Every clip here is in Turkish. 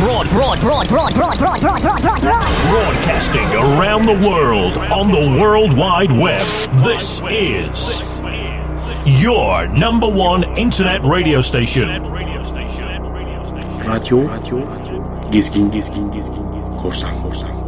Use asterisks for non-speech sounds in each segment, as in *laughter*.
Broad, broad, broad, broad, broad, broad, broad, broad, broad, broad. Broadcasting around the world on the World Wide Web. This is your number one internet radio station. Radyo, radyo, gezgin, gezgin, gezgin, gezgin, korsan, korsan,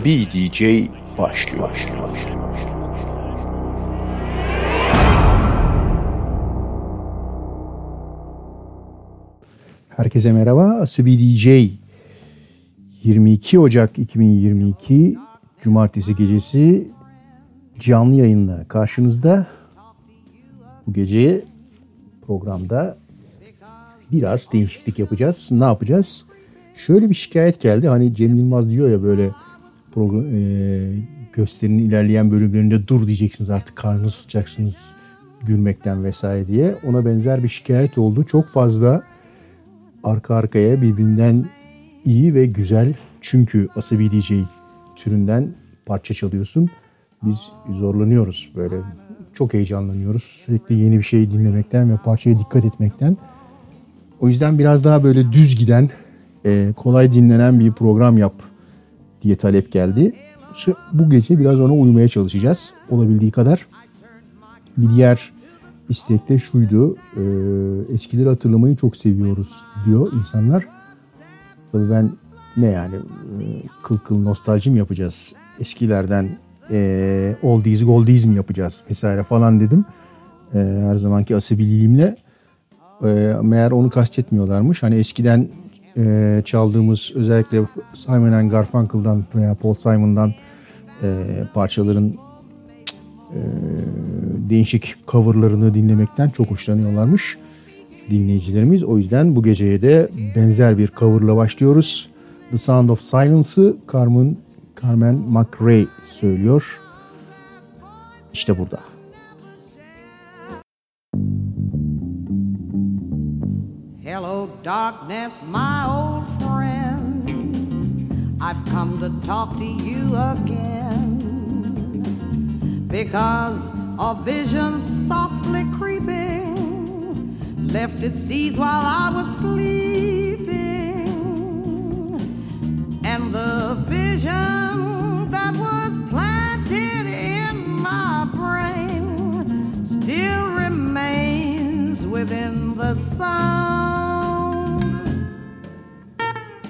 Asabi DJ başlıyor. Herkese merhaba. Asabi DJ 22 Ocak 2022 Cumartesi gecesi canlı yayınla karşınızda. Bu gece programda biraz değişiklik yapacağız. Ne yapacağız? Şöyle bir şikayet geldi. Hani Cem Yılmaz diyor ya böyle program, e, gösterinin ilerleyen bölümlerinde dur diyeceksiniz artık karnınızı tutacaksınız gülmekten vesaire diye. Ona benzer bir şikayet oldu. Çok fazla arka arkaya birbirinden iyi ve güzel çünkü Asabi DJ türünden parça çalıyorsun. Biz zorlanıyoruz böyle çok heyecanlanıyoruz sürekli yeni bir şey dinlemekten ve parçaya dikkat etmekten. O yüzden biraz daha böyle düz giden e, kolay dinlenen bir program yap diye talep geldi. Bu gece biraz ona uymaya çalışacağız olabildiği kadar. Bir diğer istek de şuydu. E, eskileri hatırlamayı çok seviyoruz diyor insanlar. Tabii ben ne yani e, kıl kıl nostalji mi yapacağız? Eskilerden e, oldies goldies mi yapacağız vesaire falan dedim. E, her zamanki asabiliğimle. E, meğer onu kastetmiyorlarmış. Hani eskiden e, çaldığımız özellikle Simon and Garfunkel'dan veya Paul Simon'dan e, parçaların e, değişik coverlarını dinlemekten çok hoşlanıyorlarmış dinleyicilerimiz. O yüzden bu geceye de benzer bir coverla başlıyoruz. The Sound of Silence'ı Carmen, Carmen McRae söylüyor. İşte burada. Darkness, my old friend. I've come to talk to you again. Because a vision softly creeping left its seeds while I was sleeping, and the vision that was planted in my brain still remains within the sound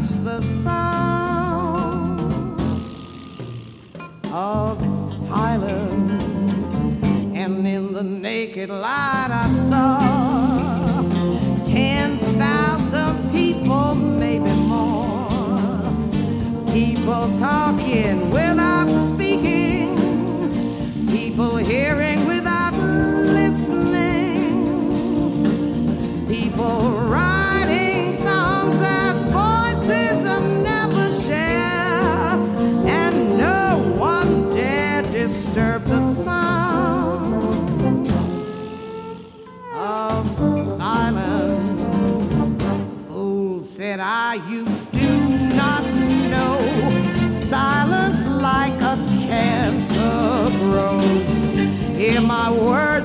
the sound of silence. And in the naked light, I saw 10,000 people, maybe more. People talking without speaking, people hearing said I, you do not know. Silence like a cancer grows. Hear my words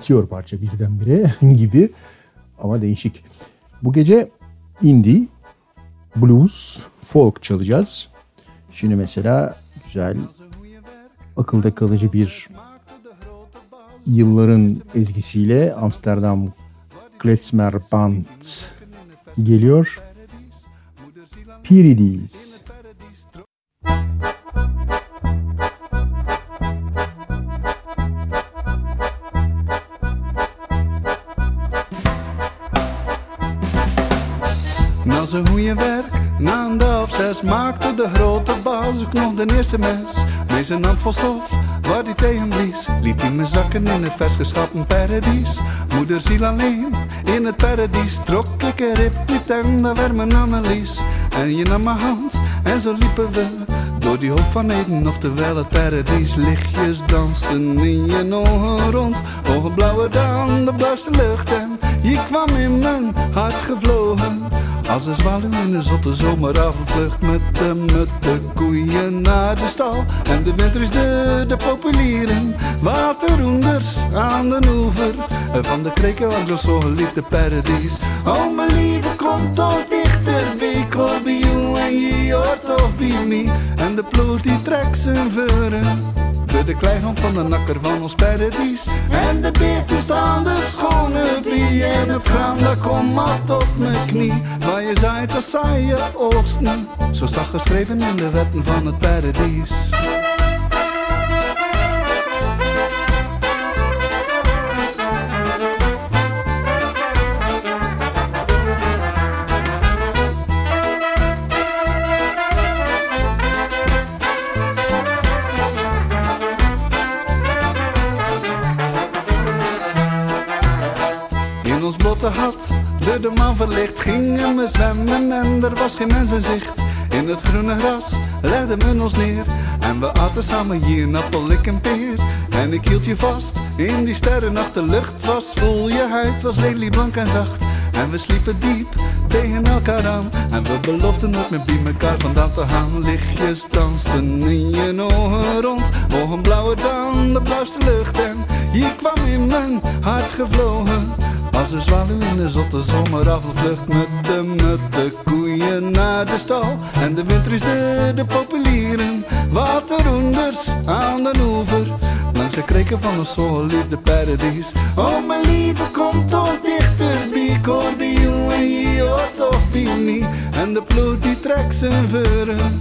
bitiyor parça birdenbire *laughs* gibi ama değişik. Bu gece indie, blues, folk çalacağız. Şimdi mesela güzel, akılda kalıcı bir yılların ezgisiyle Amsterdam Klezmer Band geliyor. Pirides. Zijn goede werk, na een dag zes, maakte de grote baas ook nog de eerste mes. Met zijn hand vol stof, waar hij tegen blies, liet hij me zakken in het vers geschapen paradies. Moeder ziel alleen, in het paradies, trok ik er niet en daar werd mijn Annelies. En je nam mijn hand, en zo liepen we door die hoofd van Eden, oftewel het paradies. Lichtjes dansten in je ogen rond, ogen blauwer dan de blauwste lucht. En je kwam in mijn hart gevlogen. Als een zwaluw in een zotte zomeravondvlucht met de mutte koeien naar de stal. En de winter is de, de populieren, waterroenders aan de oever. Van de kreken langs zo geliefde paradies. Oh mijn lieve, kom toch dichter, ik hoor bij jou en je hoort toch bij mij. En de ploeg die trekt zijn veuren. Door de kleihand van de nakker van ons paradies En de beerten staan de schone brie En het graan dat komt maar tot mijn knie. Waar je zaait, dat zaai je oogsten. Zo staat geschreven in de wetten van het paradies Had, door de maan verlicht, gingen we zwemmen en er was geen mens in zicht. In het groene gras legden we ons neer en we aten samen hier een ik en peer. En ik hield je vast in die sterrennacht, de lucht was vol, je huid was lelieblank en zacht. En we sliepen diep tegen elkaar aan. En we beloften nooit meer bij elkaar vandaan te gaan. Lichtjes dansten in je ogen rond. Ogen blauwer dan de blauwste lucht. En je kwam in mijn hart gevlogen. Als een zwaluw in de zotte zomerafvlucht met de, met de koeien naar de stal. En de winter is de, de populieren, waterhoenders aan de oever. Langs de kreken van een zo liefde paradies. Oh mijn lieve, kom toch dichter, ik hoor bij jou en je toch. En de ploeg die trekt zijn veuren.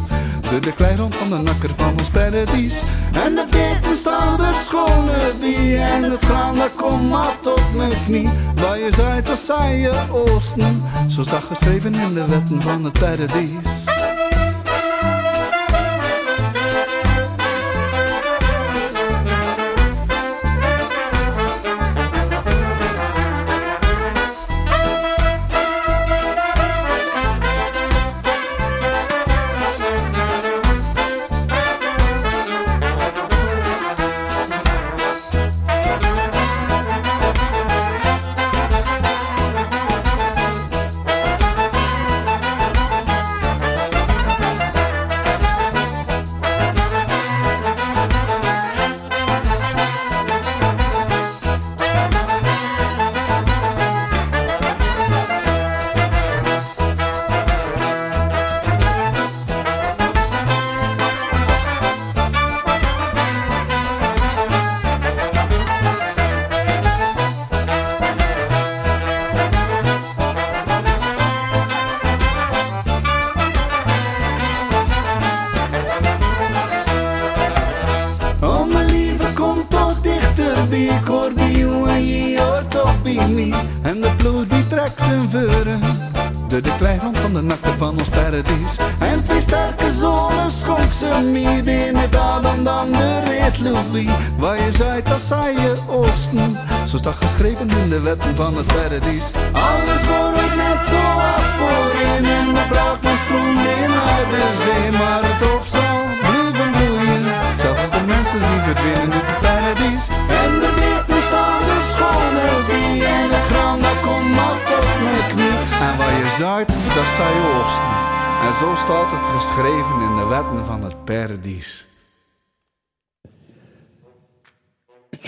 Door de kleirond van de nakker van ons paradies. En de beken staan er schone bij. En het graan dat komt maar tot mijn knie. Waar je zuid, dat zij oosten. Zo staat geschreven in de wetten van het paradies.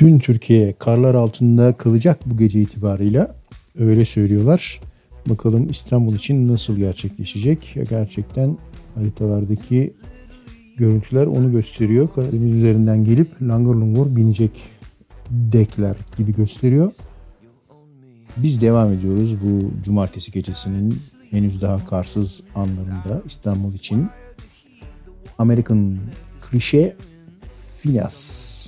Bütün Türkiye karlar altında kalacak bu gece itibarıyla öyle söylüyorlar. Bakalım İstanbul için nasıl gerçekleşecek? Gerçekten haritalardaki görüntüler onu gösteriyor. Karadeniz üzerinden gelip langır lungur binecek dekler gibi gösteriyor. Biz devam ediyoruz bu cumartesi gecesinin henüz daha karsız anlarında İstanbul için. American klişe Phineas.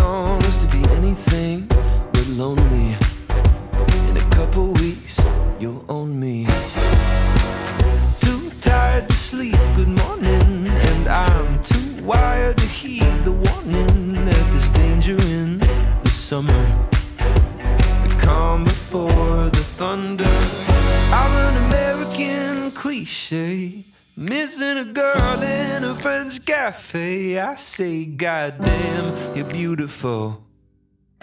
Songs to be anything but lonely. In a couple weeks, you'll own me. Too tired to sleep, good morning, and I'm too wired to heed the warning that there's danger in the summer the calm before the thunder. I'm an American cliche, missing a girl in a French cafe. I say, goddamn, you're beautiful.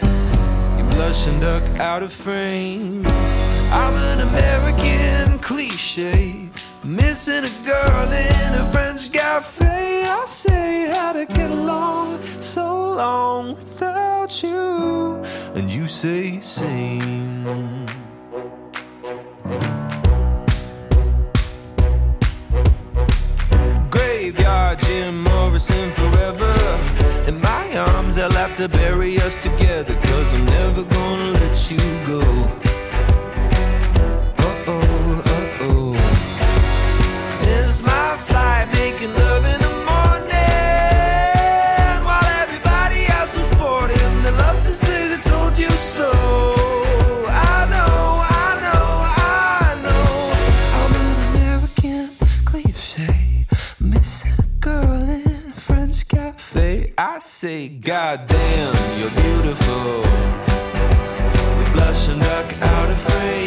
You blush and duck out of frame. I'm an American cliche, missing a girl in a French cafe. I say, how to get along so long without you, and you say same. Graveyard Jim Morrison forever. In my arms, they'll have to bury us together. Cause I'm never gonna let you go. Say, goddamn, you're beautiful. We blush and duck out of frame.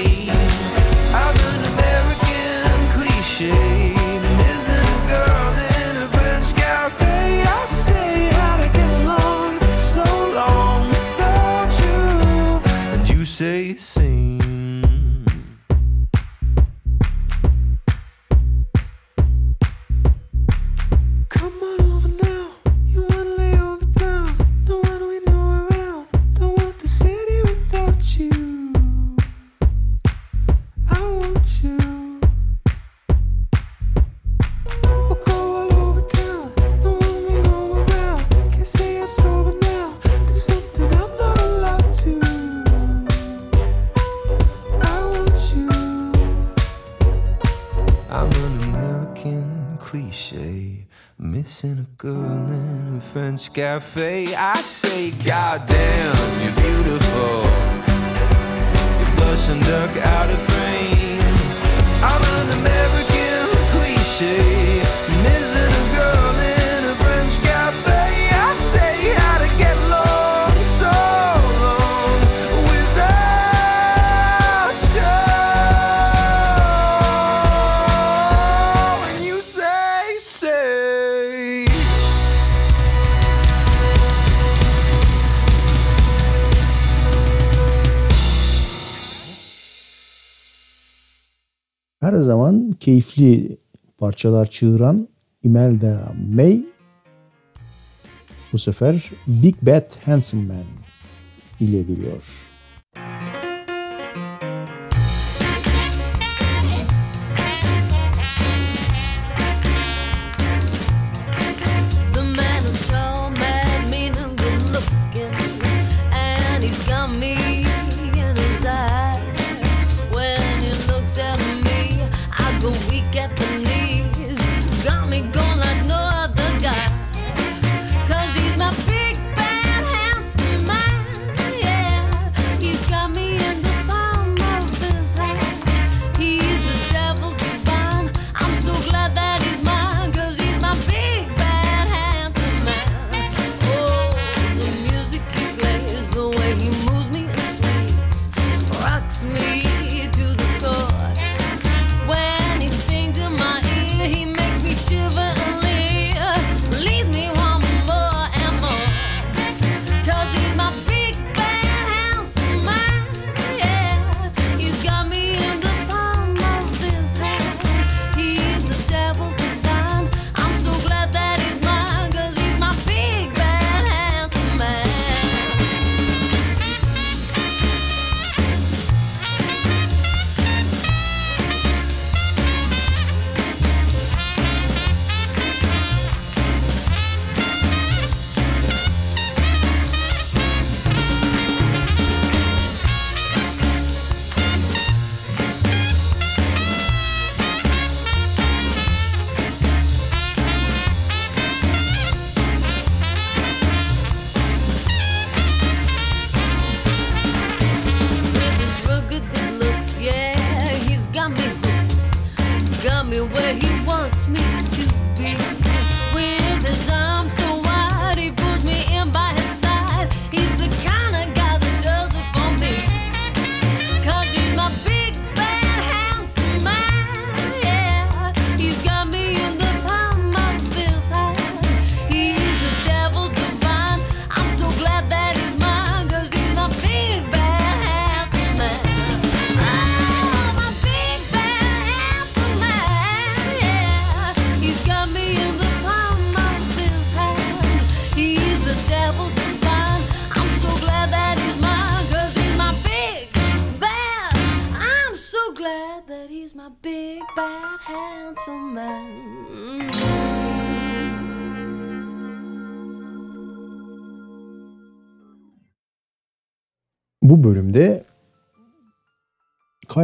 girl in a French cafe. I say, Goddamn, you're beautiful. You blush and duck out of frame. I'm an American cliche, missing a girl. zaman keyifli parçalar çığıran Imelda May bu sefer Big Bad Handsome Man ile geliyor.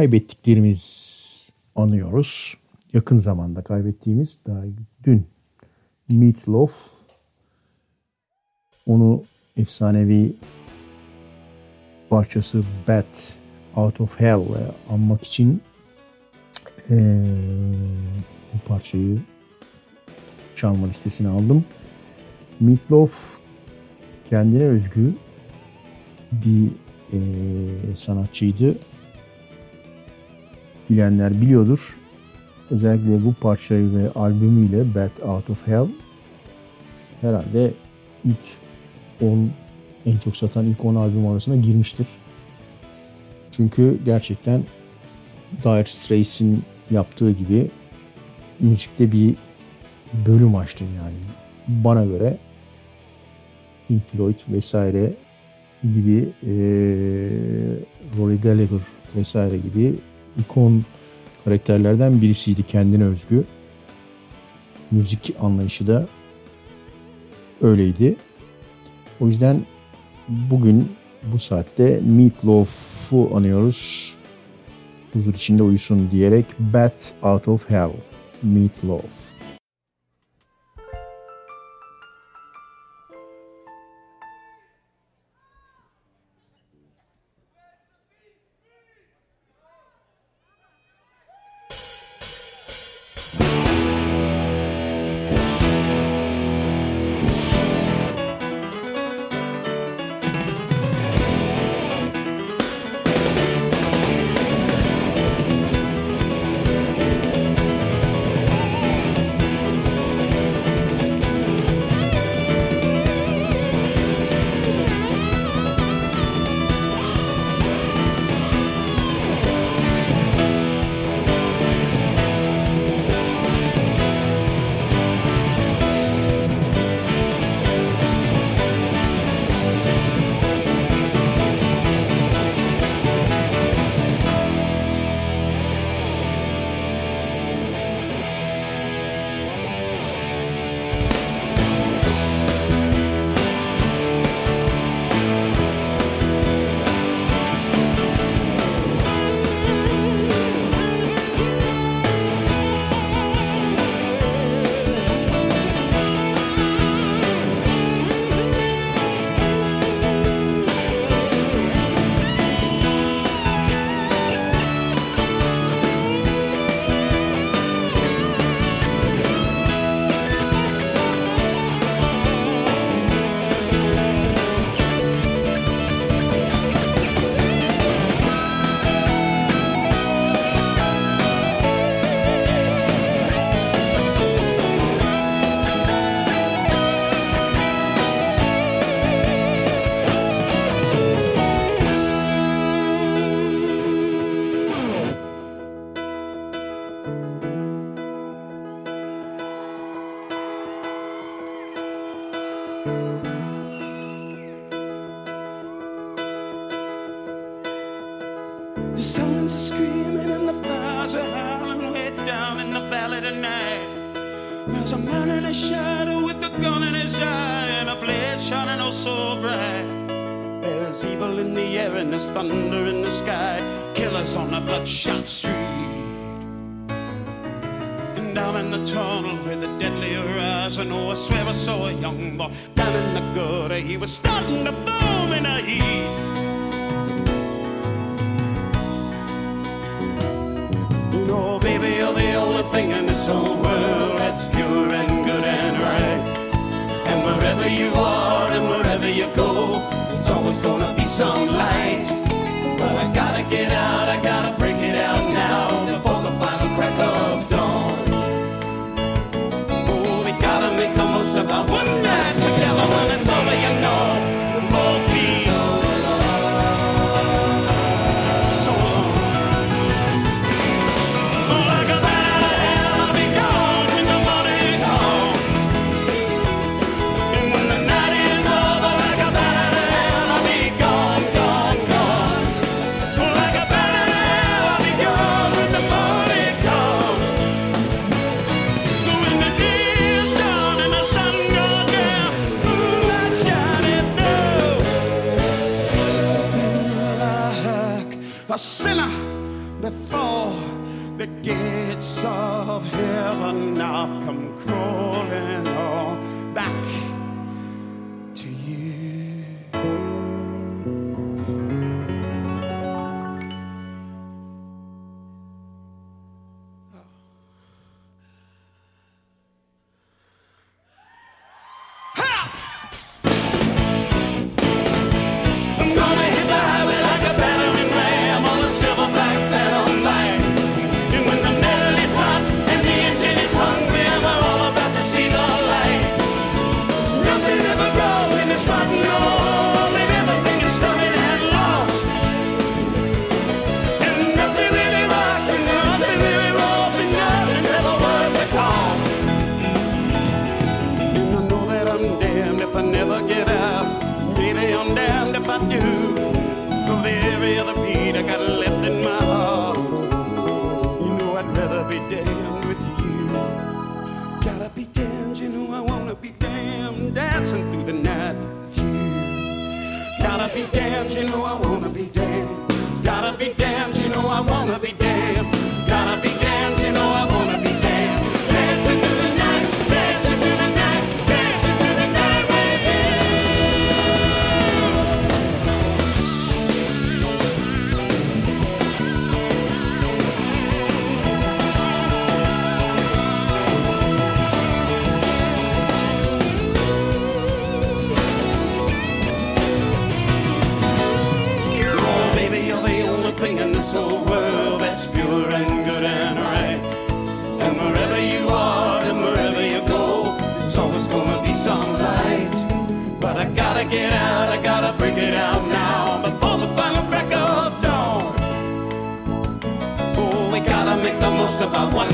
kaybettiklerimiz anıyoruz. Yakın zamanda kaybettiğimiz daha dün Meatloaf onu efsanevi parçası Bat Out of Hell anmak için ee, bu parçayı çalma listesine aldım. Meatloaf kendine özgü bir e, sanatçıydı bilenler biliyordur. Özellikle bu parçayı ve albümüyle Bad Out of Hell herhalde ilk 10 en çok satan ilk 10 albüm arasına girmiştir. Çünkü gerçekten Dire Straits'in yaptığı gibi müzikte bir bölüm açtın yani. Bana göre Pink Floyd vesaire gibi e, Rory Gallagher vesaire gibi ikon karakterlerden birisiydi kendine özgü. Müzik anlayışı da öyleydi. O yüzden bugün bu saatte Meatloaf'u anıyoruz. Huzur içinde uyusun diyerek Bat Out of Hell. Meatloaf. Thing in this whole world that's pure and good and right. And wherever you are and wherever you go, it's always gonna be some light. But I gotta get out, I But you know I wanna be damned. Gotta be damned, you know I wanna be pa'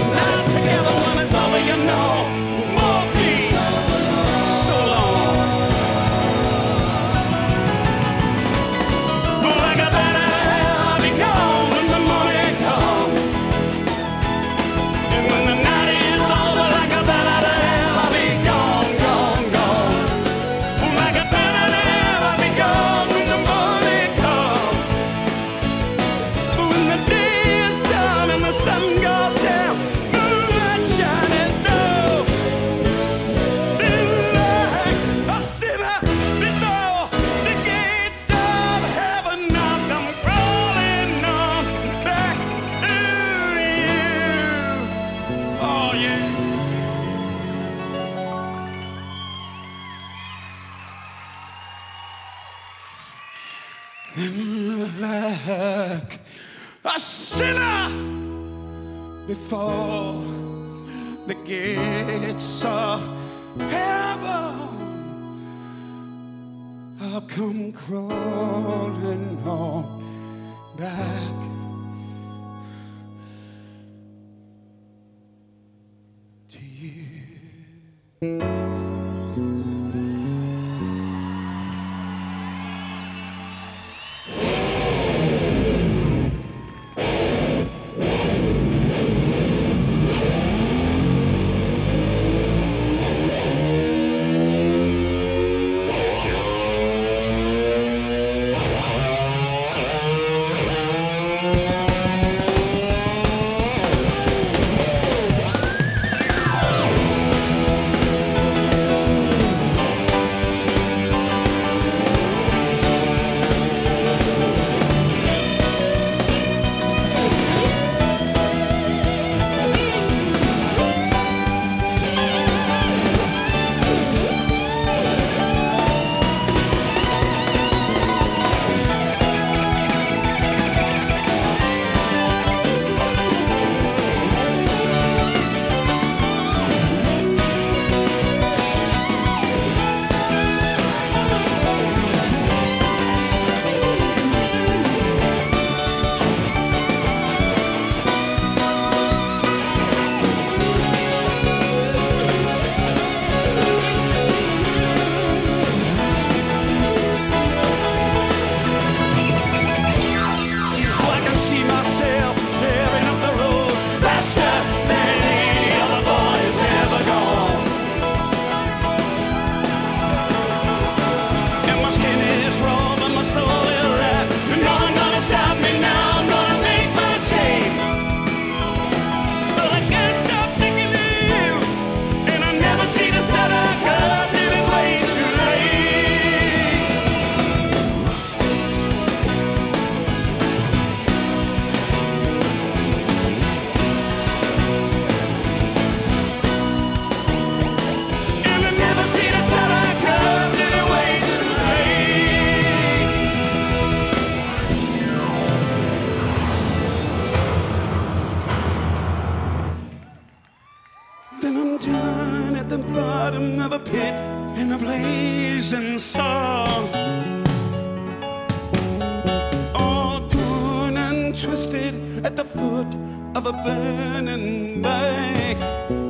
come crawling on back. to you. twisted at the foot of a burning bank.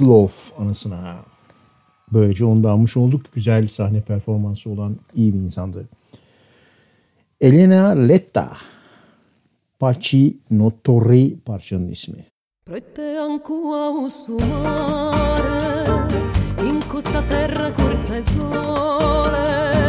Lindelof anısına. Böylece onu da almış olduk. Güzel sahne performansı olan iyi bir insandı. Elena Letta. Paci Notori parçanın ismi. Prettean cu ausumare In custa terra curza e sole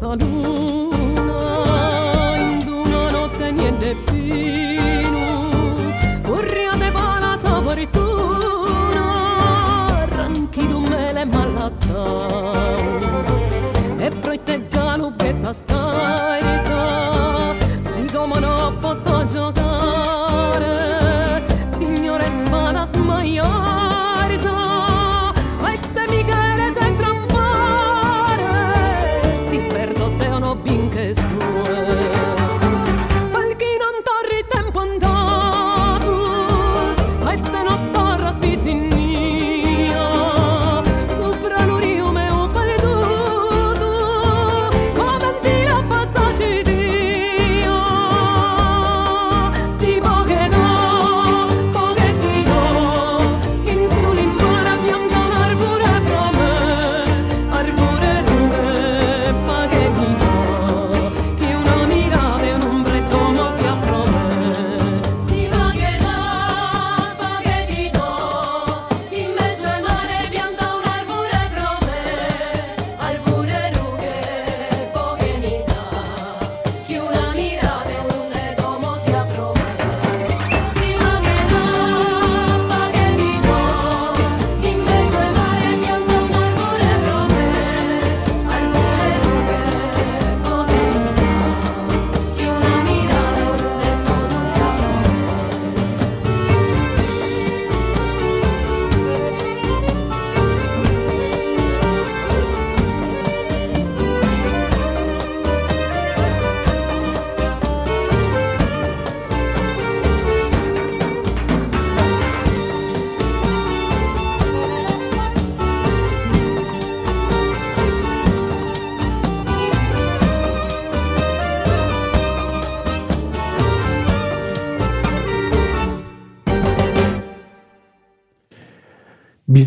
salud.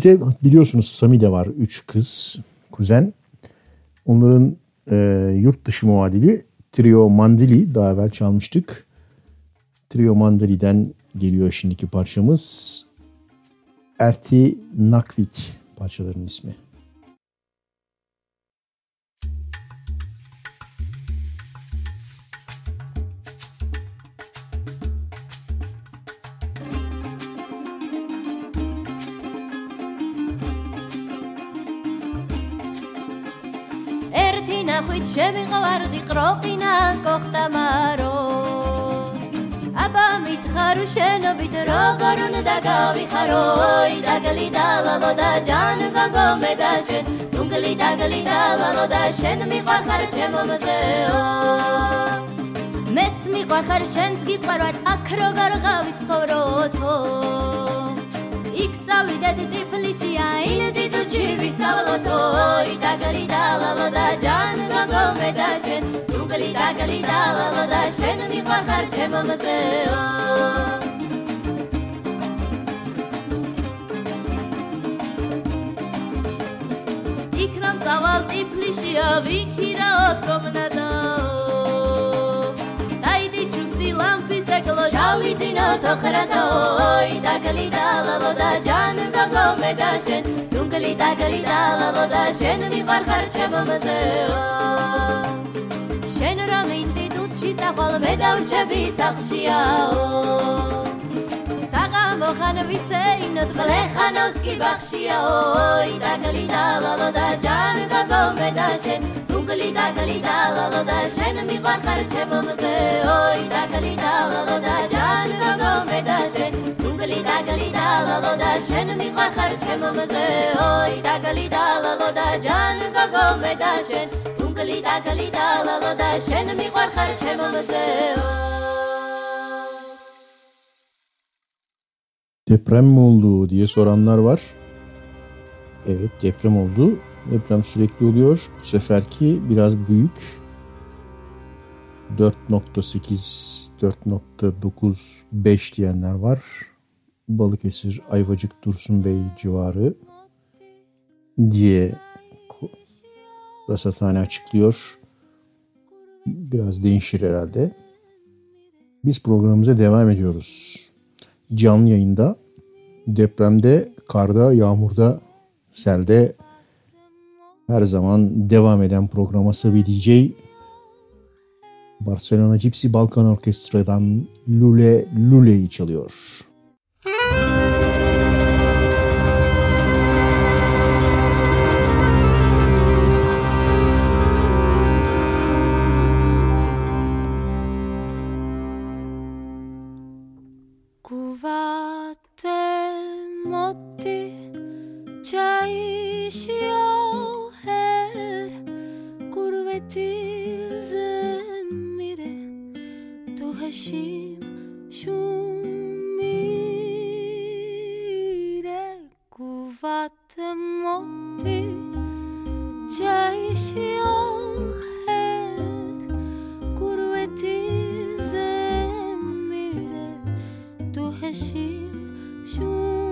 de biliyorsunuz Sami de var. Üç kız, kuzen. Onların e, yurt dışı muadili Trio Mandili. Daha evvel çalmıştık. Trio Mandili'den geliyor şimdiki parçamız. Erti Nakvik parçaların ismi. ერთი ნახვით შემიყვარდი ყროყინად კოხტამარო აბა მითხარო შენობით როგორ უნდა გავიხარო? ой დაგლი დალალო და ჯან გოგომე და შენ დუგლი დაგლი დალალო და შენ მიყვარხარ ჩემო მზეო მეც მიყვარხარ შენს გიყვარვარ აქ როგორ გავიცხოვროთო იქ წავიდეთ ტიფლისია ილდით ჩივისავლოთო ოი დაგალი დალალო და ჯანმა გომედა შენ. დუგლი დაგალი დალალო და შენ მიყვარხარ ჩემო მზეო იქ რომ წავალ ტიფლიშიო ვიქირაოთ კომნატ იცინო თოხრატო ოი დაგლი დალალო და ჯან გაგომე და შენ. დუნგლი დაგლი დალალო და შენ მიყარხარ ჩემო მზე შენ რომ ინსტიტუტში წახვალ მე დავრჩები სახლშიაო საღამო ხან ვისე ინოთ პლეხანოს კი ბახშიაო ოი დაგლი დალალო და ჯან გაგომე და შენ. مليدا قليدا لالو دا شين ميغوار خرج هممزي اوي دا قليدا لالو دا جان قبلو ميدا شين قليدا قليدا لالو دا شين ميغوار خرج هممزي اوي دا قليدا لالو دا جان قبلو ميدا شين قليدا قليدا لالو دا شين ميغوار خرج هممزي Deprem mi oldu diye soranlar var. Evet deprem oldu. Deprem sürekli oluyor. Bu seferki biraz büyük. 4.8, 4.9, 5 diyenler var. Balıkesir, Ayvacık, Dursunbey civarı diye rasathane açıklıyor. Biraz değişir herhalde. Biz programımıza devam ediyoruz. Canlı yayında depremde, karda, yağmurda, selde her zaman devam eden programa bir DJ Barcelona Gypsy Balkan Orkestra'dan Lule Lule'yi çalıyor. 머리 자이시오 נשים שוב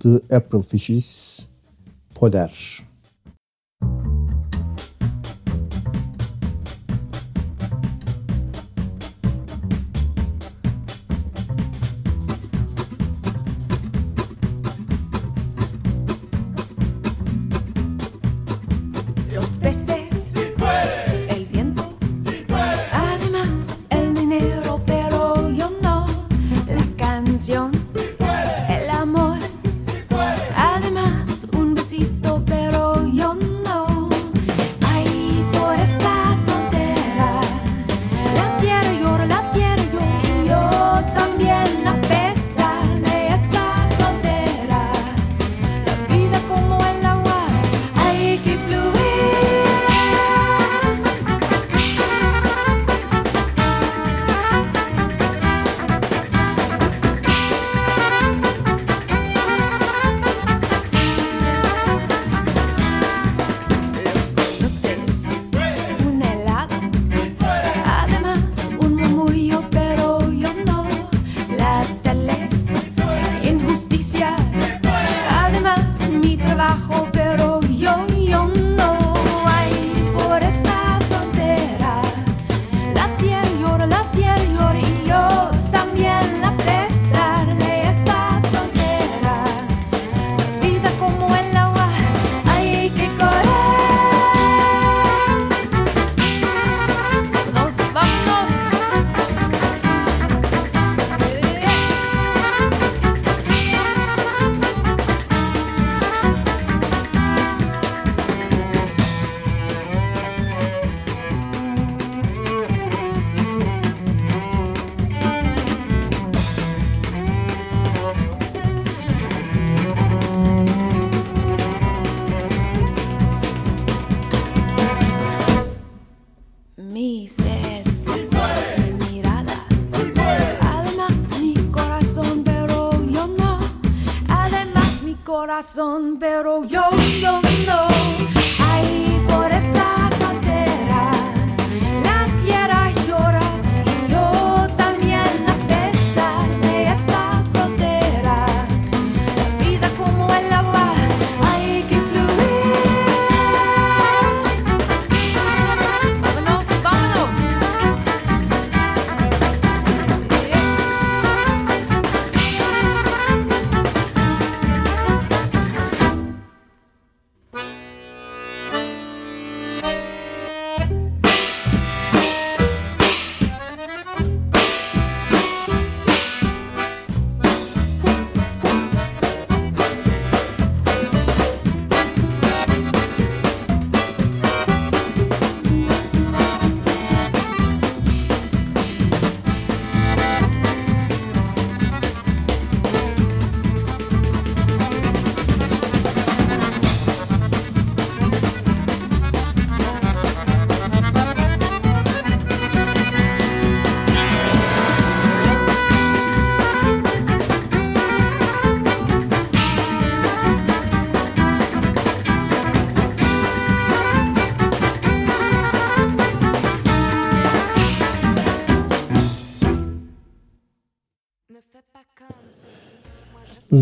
the April Fishes Poder.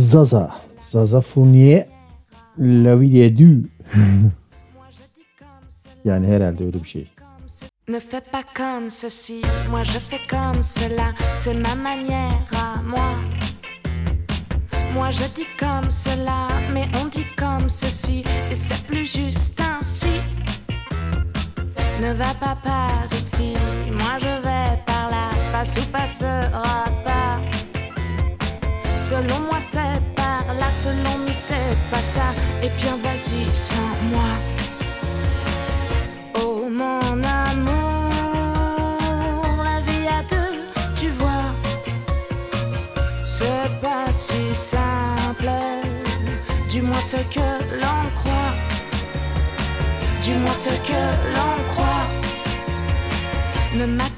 Zaza. Zaza Fournier. La vie du. yani herhalde öyle. Ne fais pas comme ceci, moi je fais comme cela, c'est ma manière à moi. Moi je dis comme cela, mais on dit comme ceci, et c'est plus juste ainsi. Ne va pas par ici, moi je vais par là, passe ou passera pas. Selon moi c'est par là, selon lui c'est pas ça, et bien vas-y sans moi. Oh mon amour, la vie à deux, tu vois, c'est pas si simple. Dis-moi ce que l'on croit, dis-moi ce que l'on croit. Ne m'acte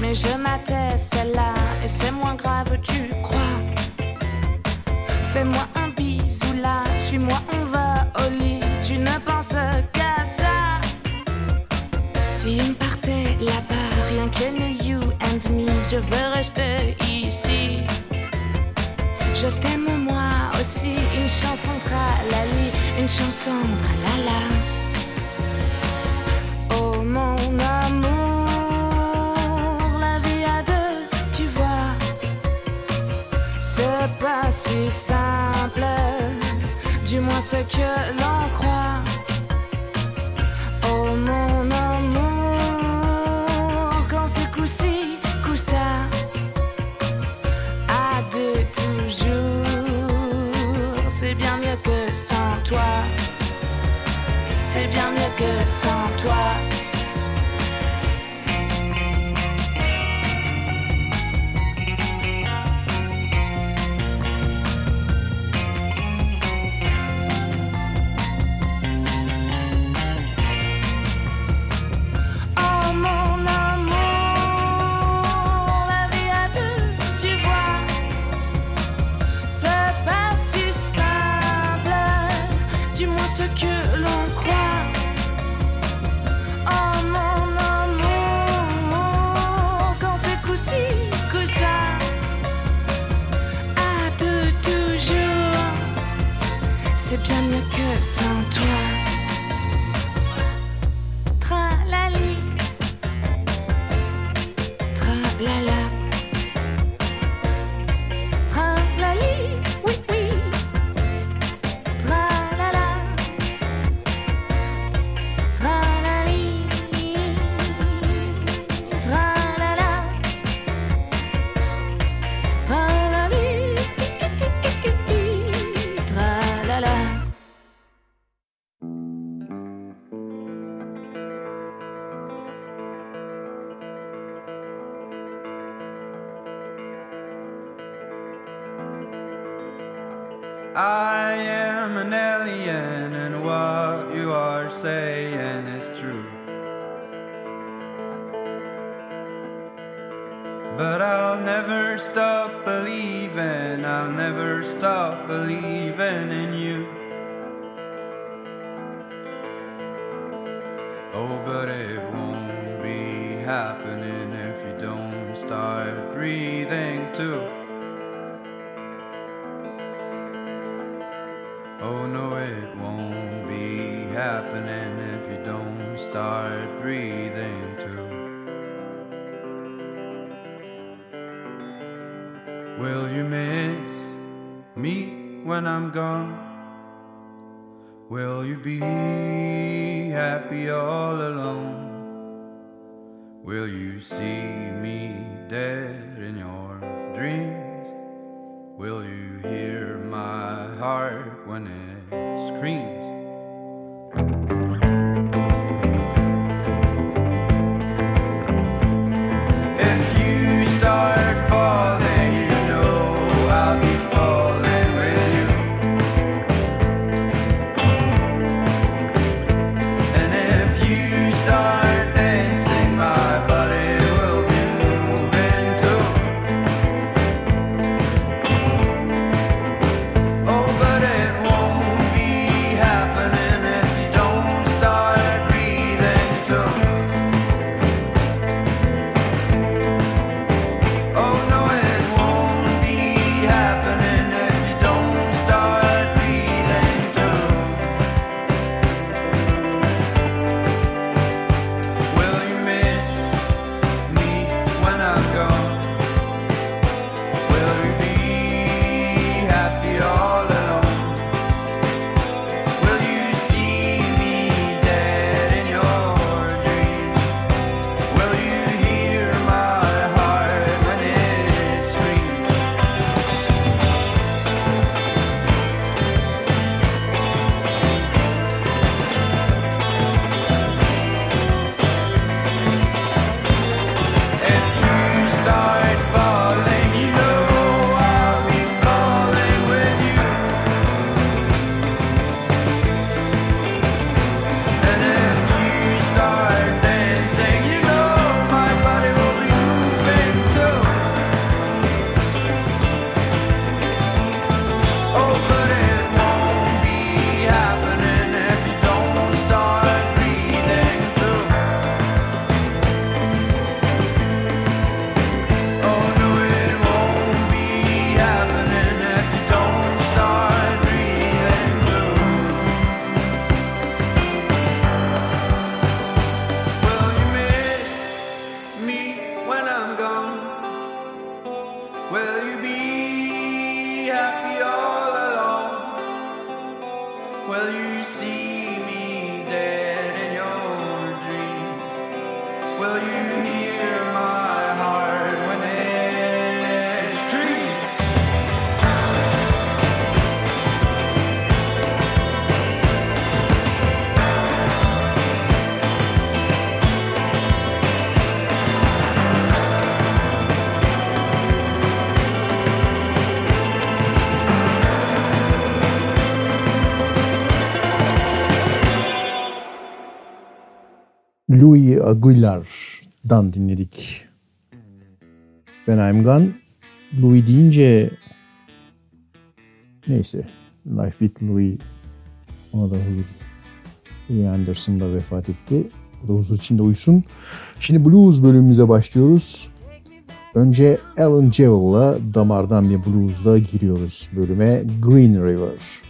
mais je m'atteste celle-là et c'est moins grave, tu crois? Fais-moi un bisou là, suis-moi, on va au lit, tu ne penses qu'à ça. Si on partait là-bas, rien que nous, you and me, je veux rester ici. Je t'aime moi aussi, une chanson tralali, une chanson tralala. pas si simple, du moins ce que l'on croit. Oh mon amour, quand c'est coup-ci, coup-ça, à deux toujours, c'est bien mieux que sans toi. C'est bien mieux que sans toi. be. Aguilar'dan dinledik. Ben I'm Gone. Louis deyince neyse Life with Louis ona da huzur. Louis Anderson da vefat etti. O da huzur içinde uyusun. Şimdi blues bölümümüze başlıyoruz. Önce Alan Jewell'la damardan bir bluesla giriyoruz bölüme. Green River.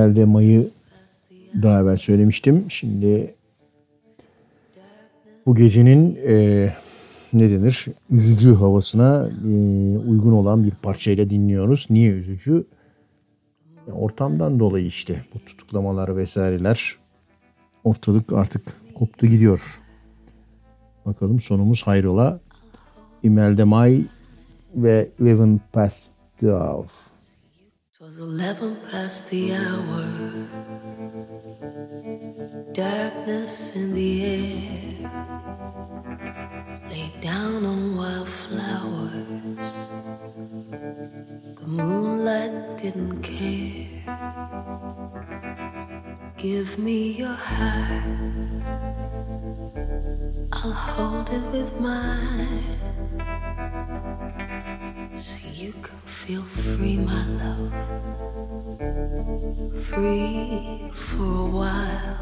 İmel'de May'ı daha evvel söylemiştim. Şimdi bu gecenin e, ne denir üzücü havasına e, uygun olan bir parçayla dinliyoruz. Niye üzücü? Ya ortamdan dolayı işte bu tutuklamalar vesaireler ortalık artık koptu gidiyor. Bakalım sonumuz hayrola. İmel'de May ve Eleven Past the Hour. Twas eleven past the hour, darkness in the air, laid down on wildflowers. The moonlight didn't care. Give me your heart, I'll hold it with mine. So you can feel free, my love. Free for a while.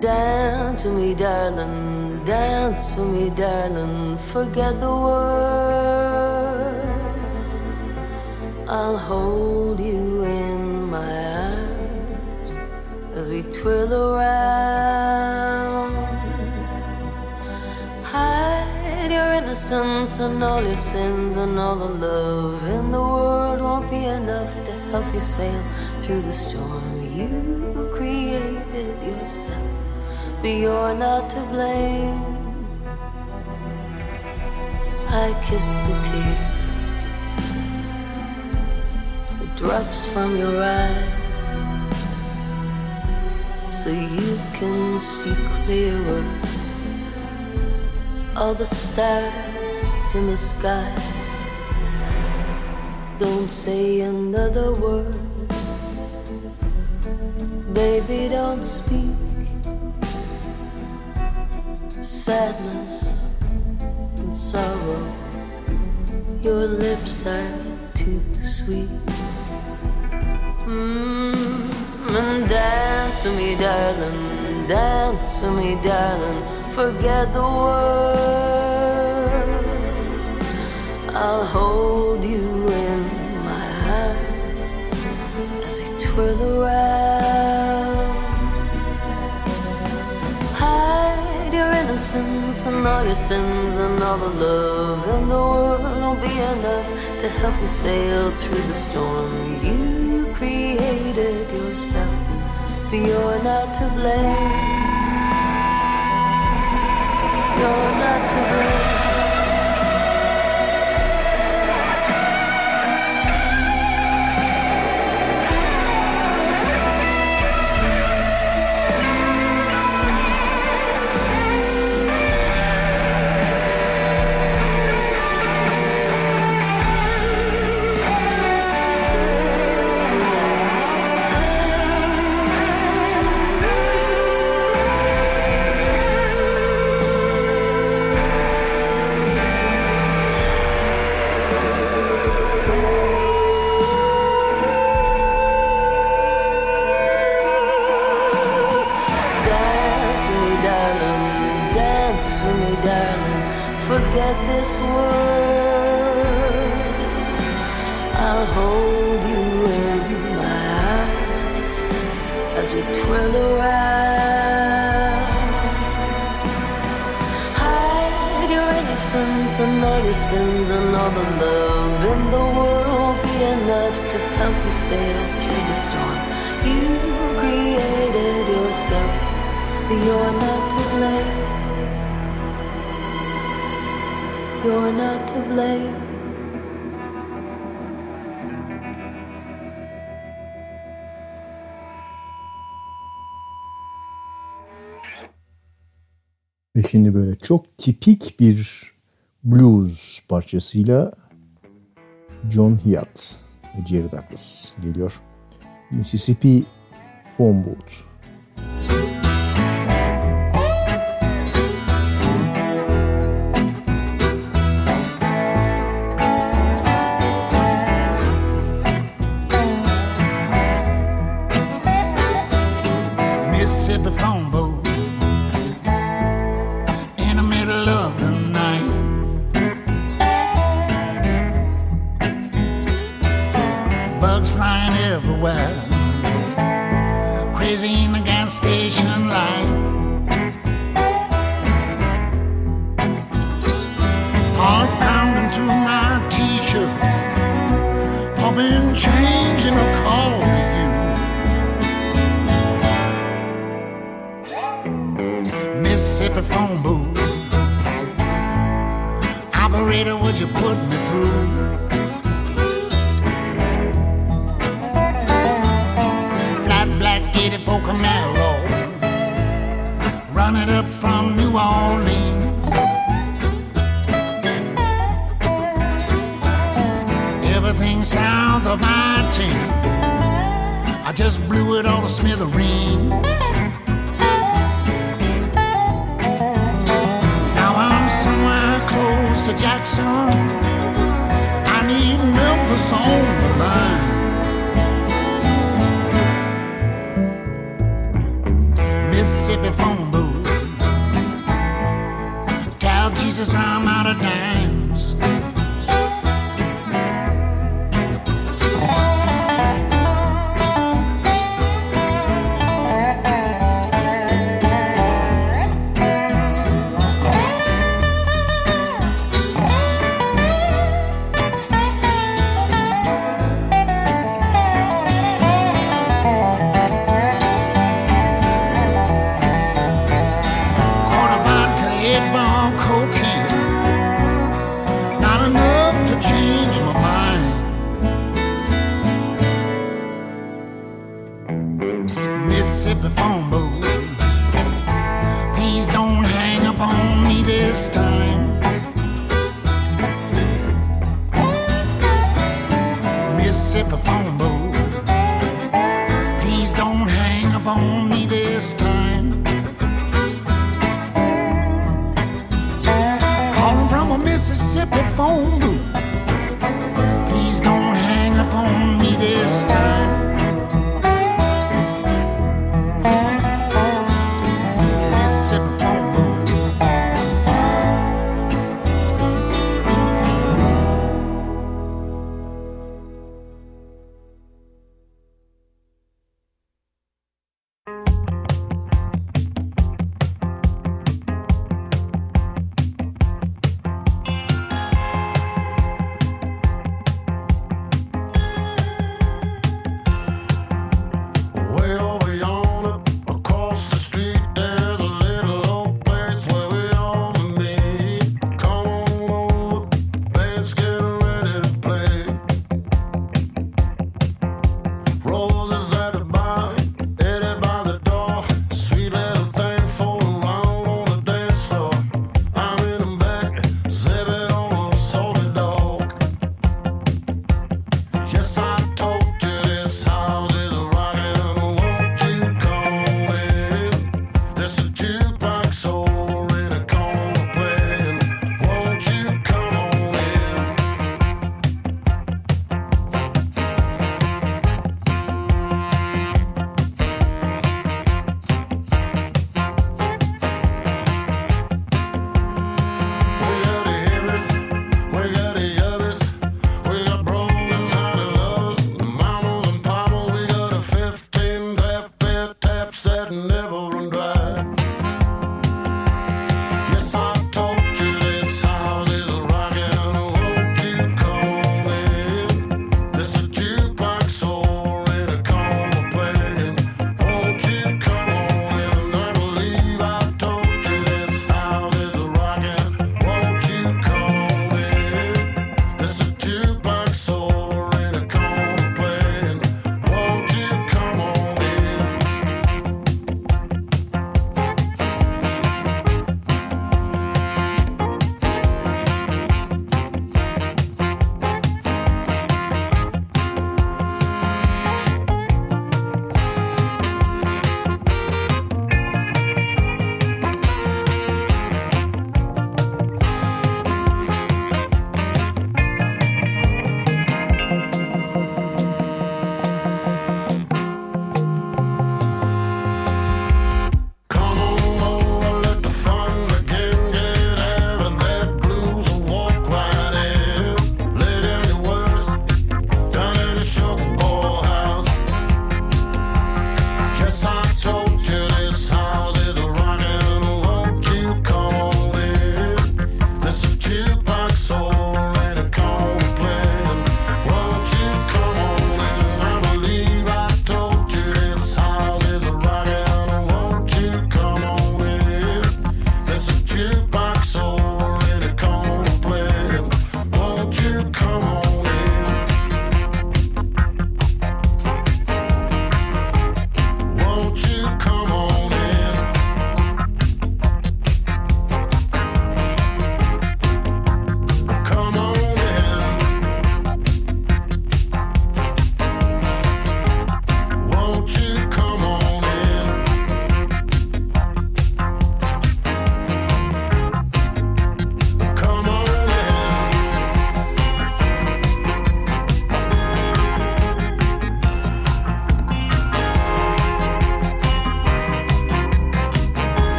Dance to me, darling. Dance for me, darling. Forget the world. I'll hold you in my arms as we twirl around. Hide your innocence and all your sins and all the love in the world won't be enough to help you sail through the storm you created yourself. but you're not to blame. I kiss the tear that drops from your eye so you can see clearer all the stars in the sky. Don't say another word, baby, don't speak. Sadness and sorrow, your lips are too sweet. Mm, dance with me, darling, dance with me, darling. Forget the world. I'll hold you in my arms as we twirl around. Hide your innocence and all your sins and all the love in the world will be enough to help you sail through the storm. You created yourself, but you're not to blame. So not to blame. Çok tipik bir blues parçasıyla John Hiatt ve Jerry Douglas geliyor. Mississippi Phone Booth.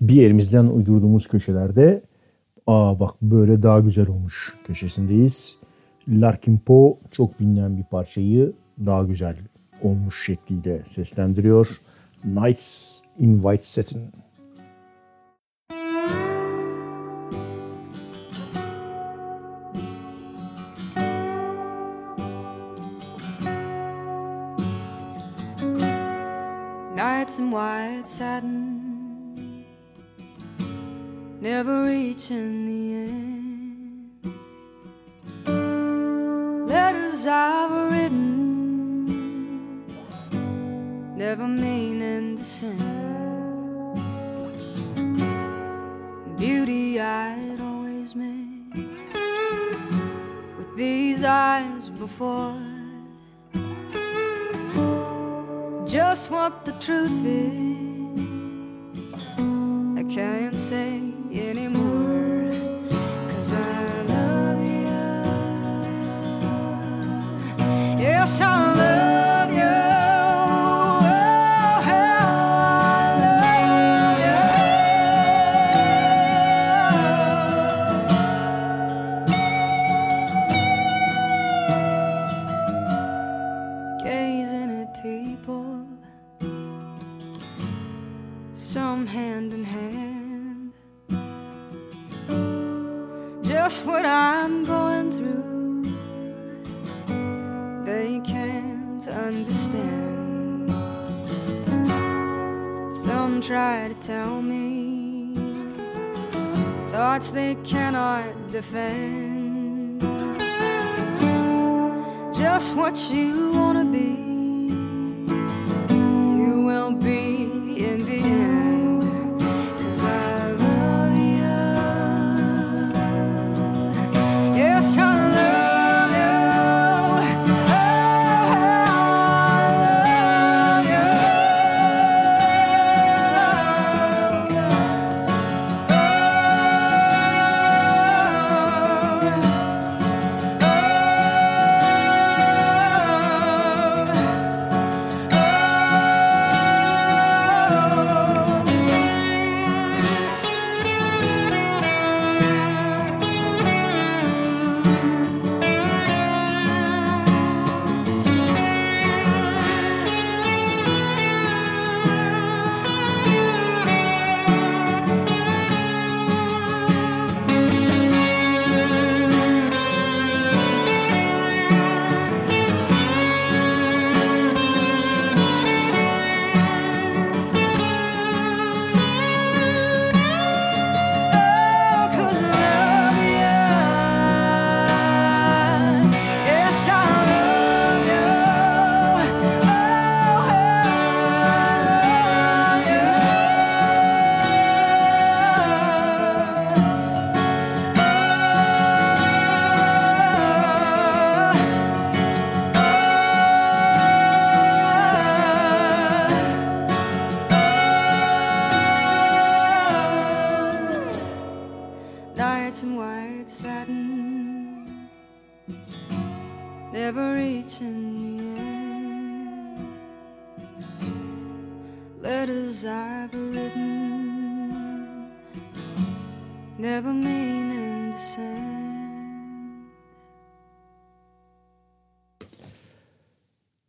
bir yerimizden uydurduğumuz köşelerde aa bak böyle daha güzel olmuş köşesindeyiz. Larkin Poe çok bilinen bir parçayı daha güzel olmuş şekliyle seslendiriyor. Nights in White Satin.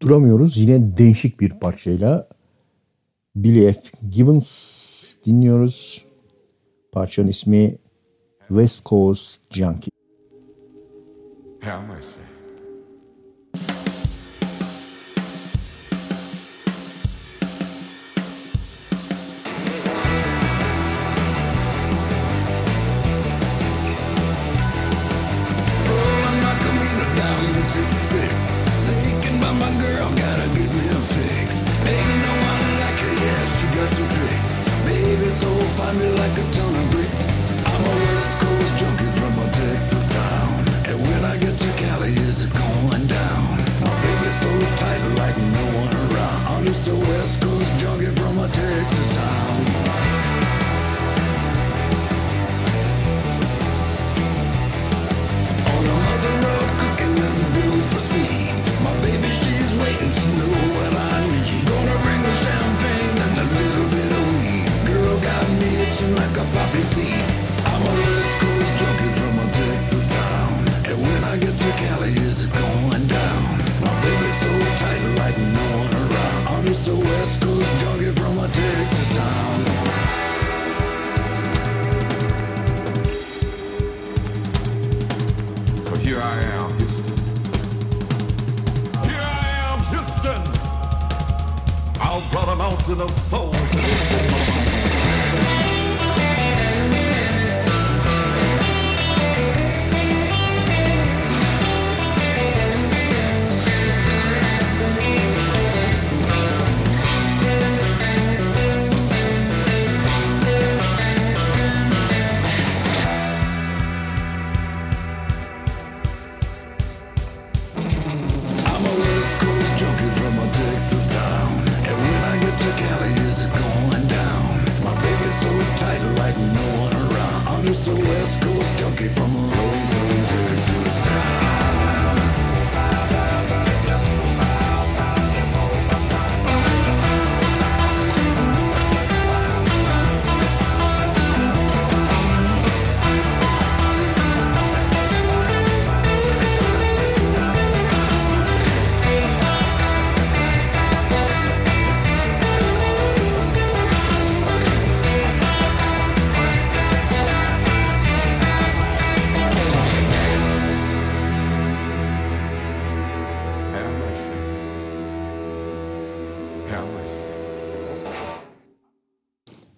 tutturamıyoruz. Yine değişik bir parçayla Billy F. Gibbons dinliyoruz. Parçanın ismi West Coast Junkie. Have mercy.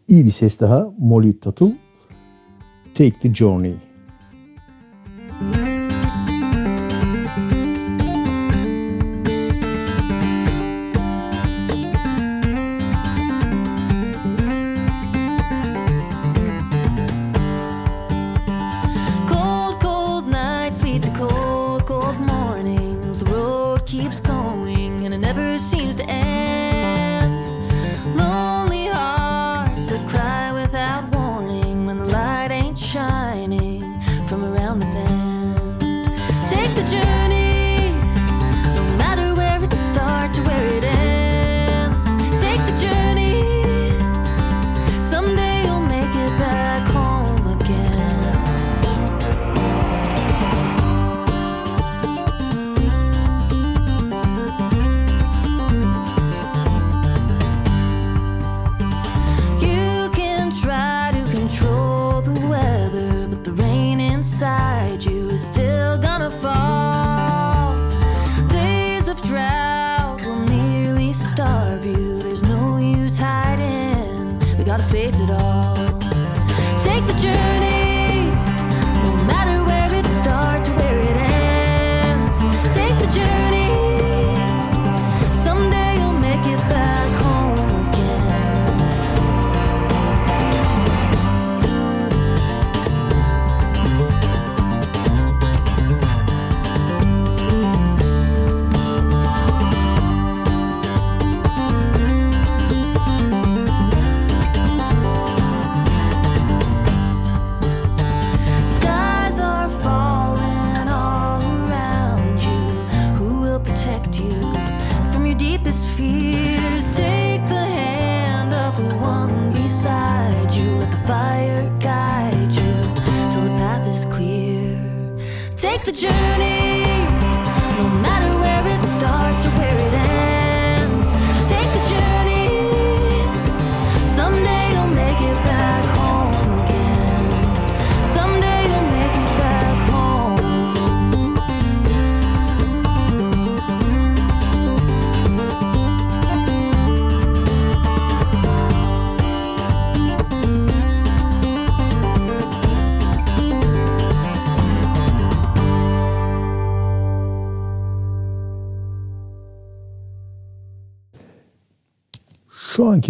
İyi bir ses daha. Molly Tuttle. Take the Journey.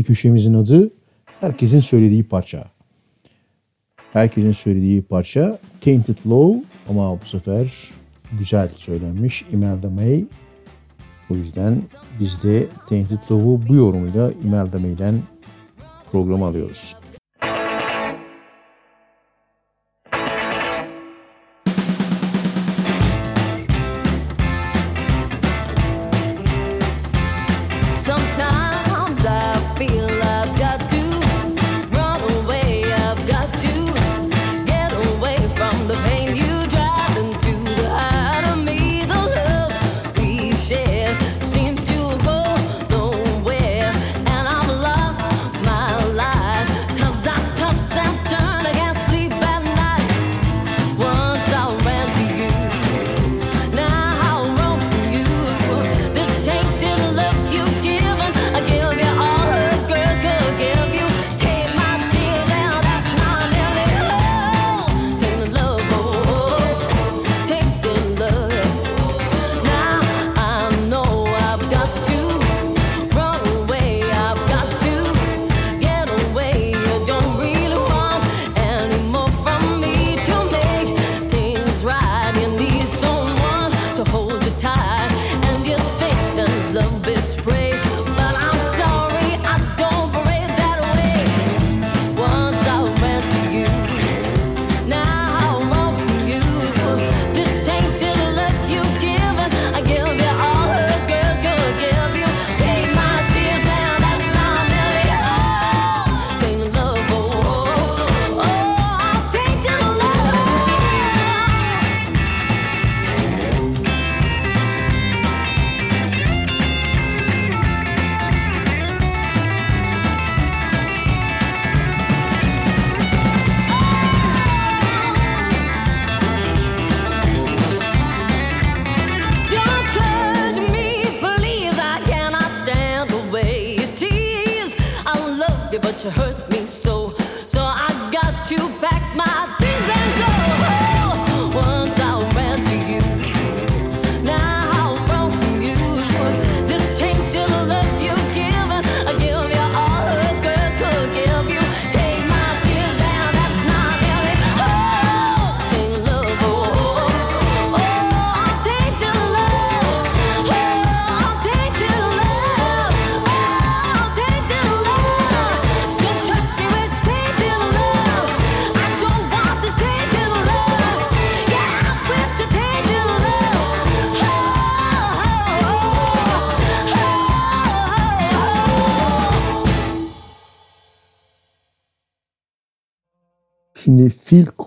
köşemizin adı herkesin söylediği parça. Herkesin söylediği parça Tainted Low ama bu sefer güzel söylenmiş Imelda May. O yüzden biz de Tainted Love'u bu yorumuyla Imelda May'den programa alıyoruz.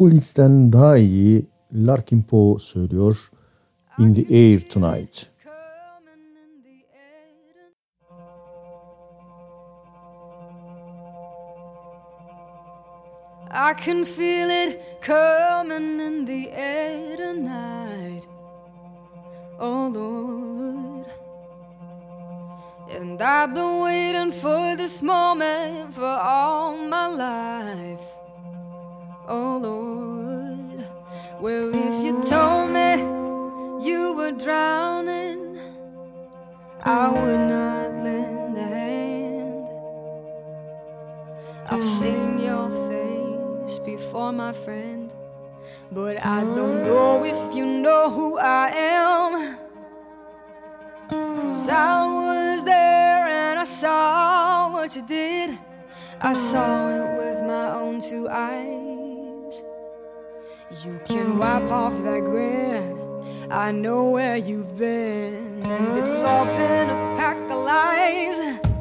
Coolids'ten daha iyi Larkin Poe söylüyor In the Air Tonight. I can feel it coming in the air tonight. Oh Lord. And I've been waiting for this moment for all my life. oh Lord. Well, if you told me you were drowning, I would not lend a hand. I've seen your face before, my friend, but I don't know if you know who I am. Cause I was there and I saw what you did. I saw it with my own two eyes. You can wipe off that grin. I know where you've been, and it's all been a pack of lies.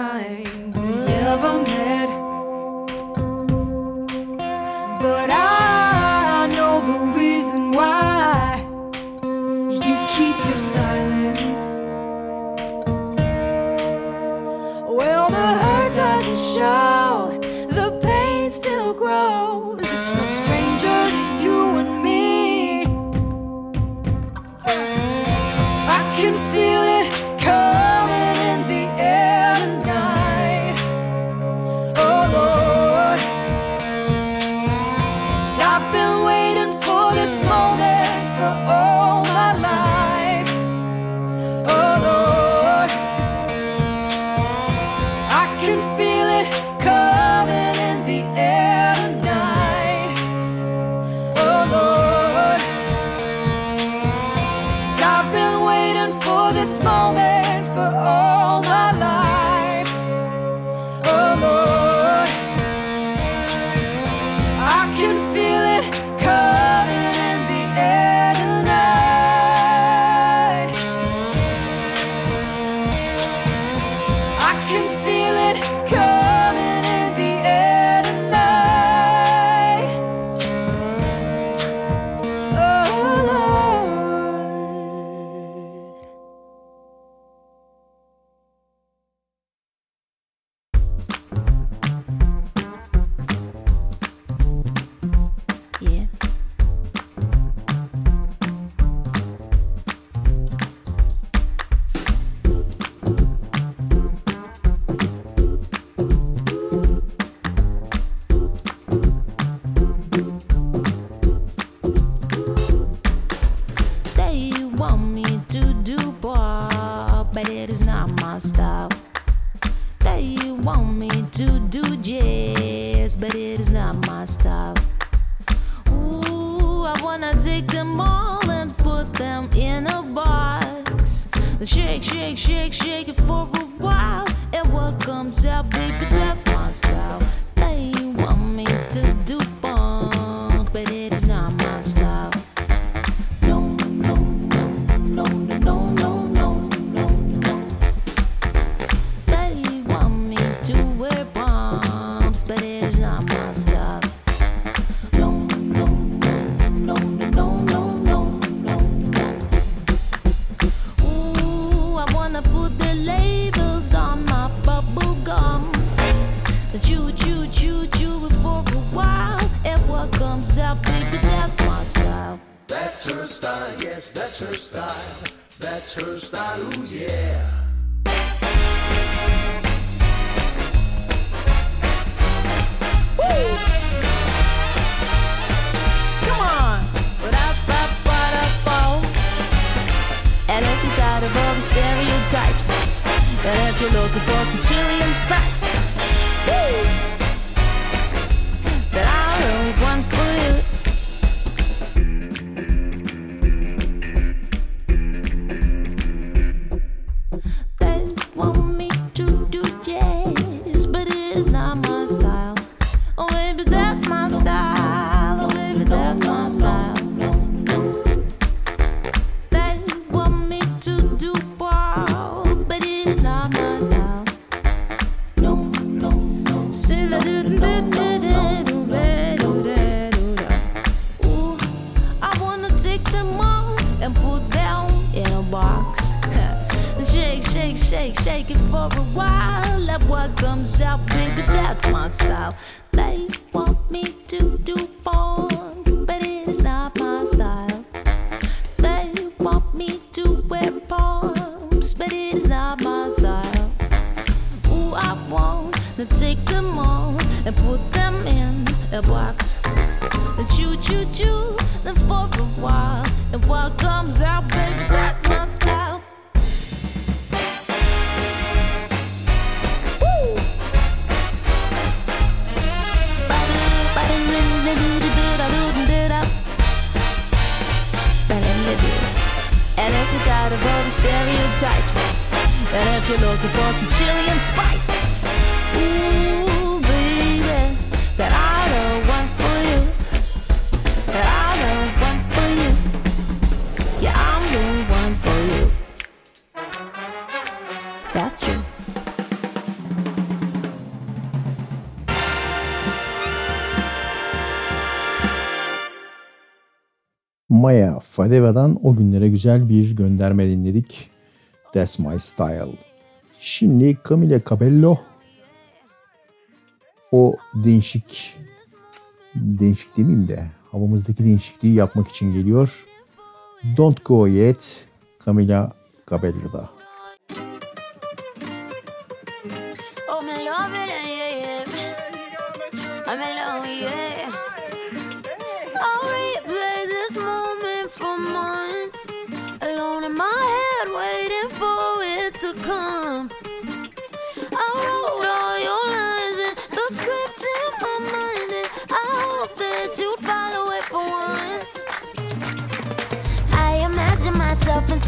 time. Never Maya Fadeva'dan o günlere güzel bir gönderme dinledik. That's My Style. Şimdi Camila Cabello o değişik değişik demeyeyim de havamızdaki değişikliği yapmak için geliyor. Don't Go Yet Camila Cabello'da.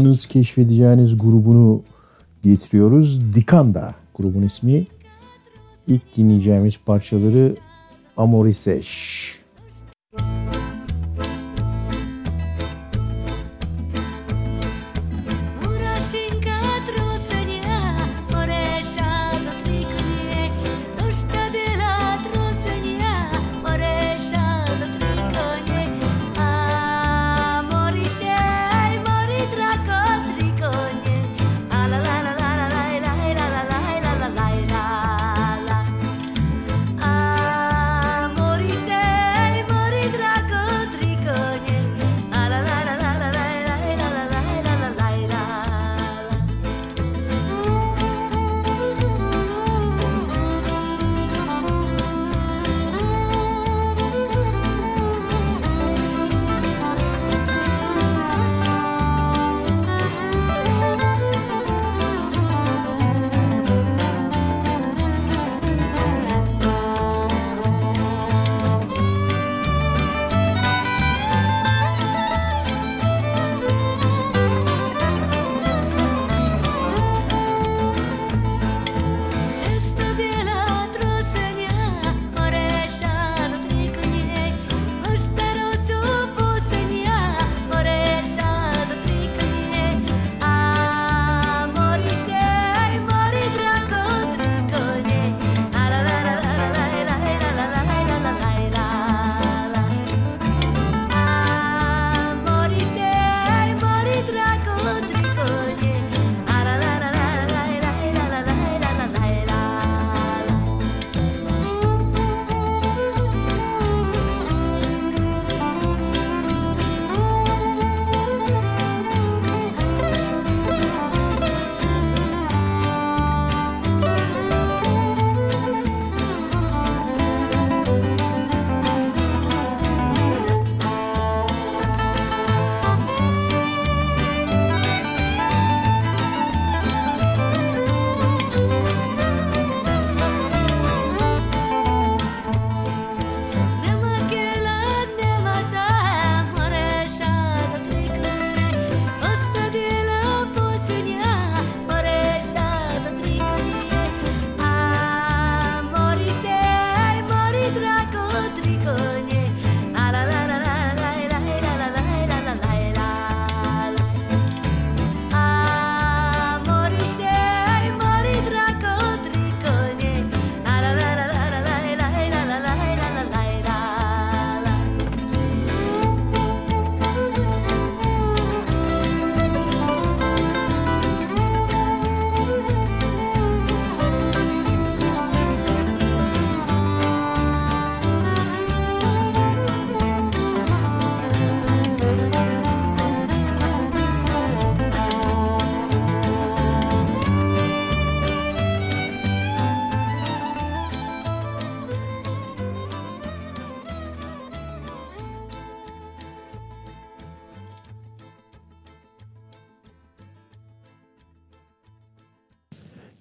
Bulacağınız, keşfedeceğiniz grubunu getiriyoruz. Dikanda grubun ismi. İlk dinleyeceğimiz parçaları Amoriseş.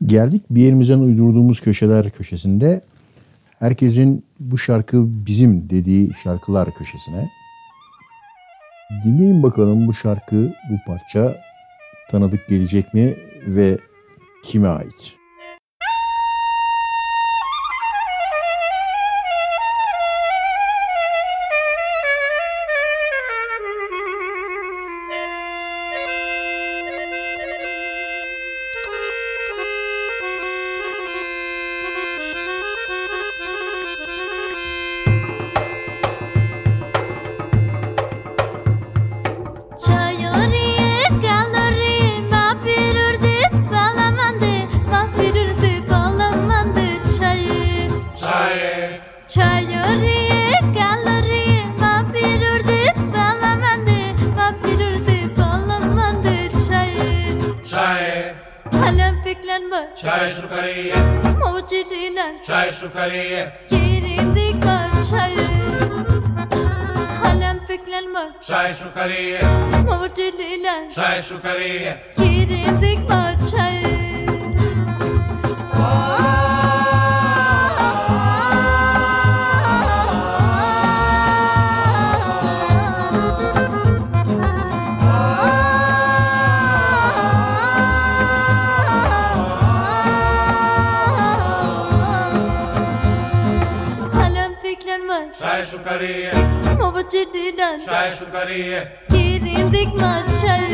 Geldik bir yerimizden uydurduğumuz köşeler köşesinde herkesin bu şarkı bizim dediği şarkılar köşesine. Dinleyin bakalım bu şarkı, bu parça tanıdık gelecek mi ve kime ait? Chai sukariye Kirindik ma chai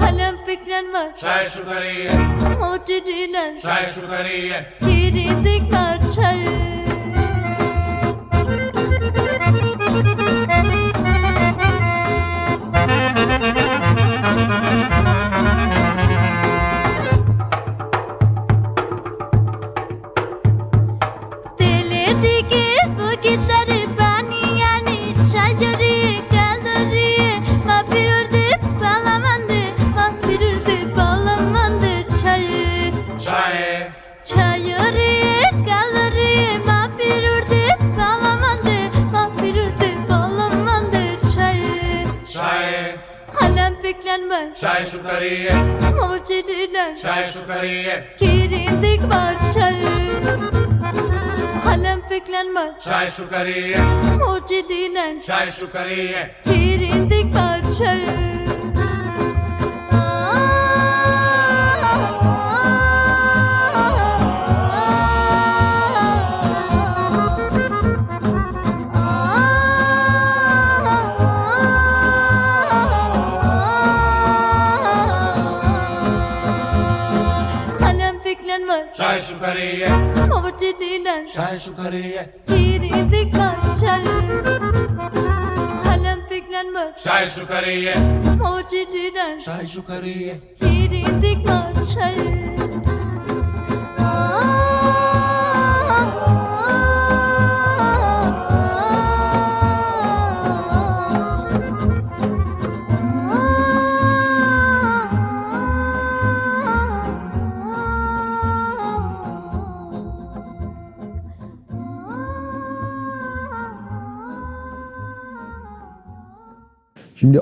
Halam piknan ma Chai sukariye Mochilinan Chai sukariye Kirindik ma chai piklenme Chai sukariye Mochilinan Chai sukariye Kirindik parçayı Kalem fiklenme Chai sukariye Mochilinan Chai sukariye Parçayı Kalem fiklenme Chai sukariye Mochilinan Chai sukariye Kirindik parçayı Şimdi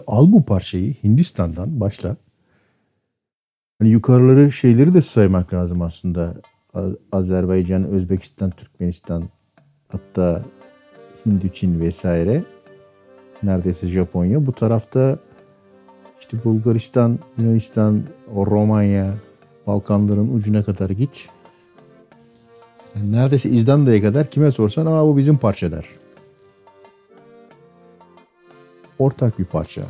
al bu parçayı Hindistan'dan başla. Hani yukarıları şeyleri de saymak lazım aslında. Azerbaycan, Özbekistan, Türkmenistan hatta Hindu, vesaire. Neredeyse Japonya. Bu tarafta işte Bulgaristan, Yunanistan, Romanya, Balkanların ucuna kadar git. Yani neredeyse İzlanda'ya kadar kime sorsan aa bu bizim parça der. Ortak bir parça.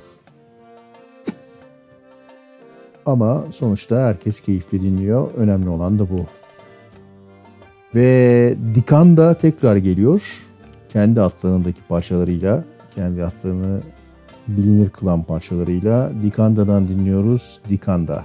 Ama sonuçta herkes keyifli dinliyor. Önemli olan da bu. Ve Dikan da tekrar geliyor. Kendi adlarındaki parçalarıyla, kendi adlarını bilinir kılan parçalarıyla Dikanda'dan dinliyoruz. Dikanda.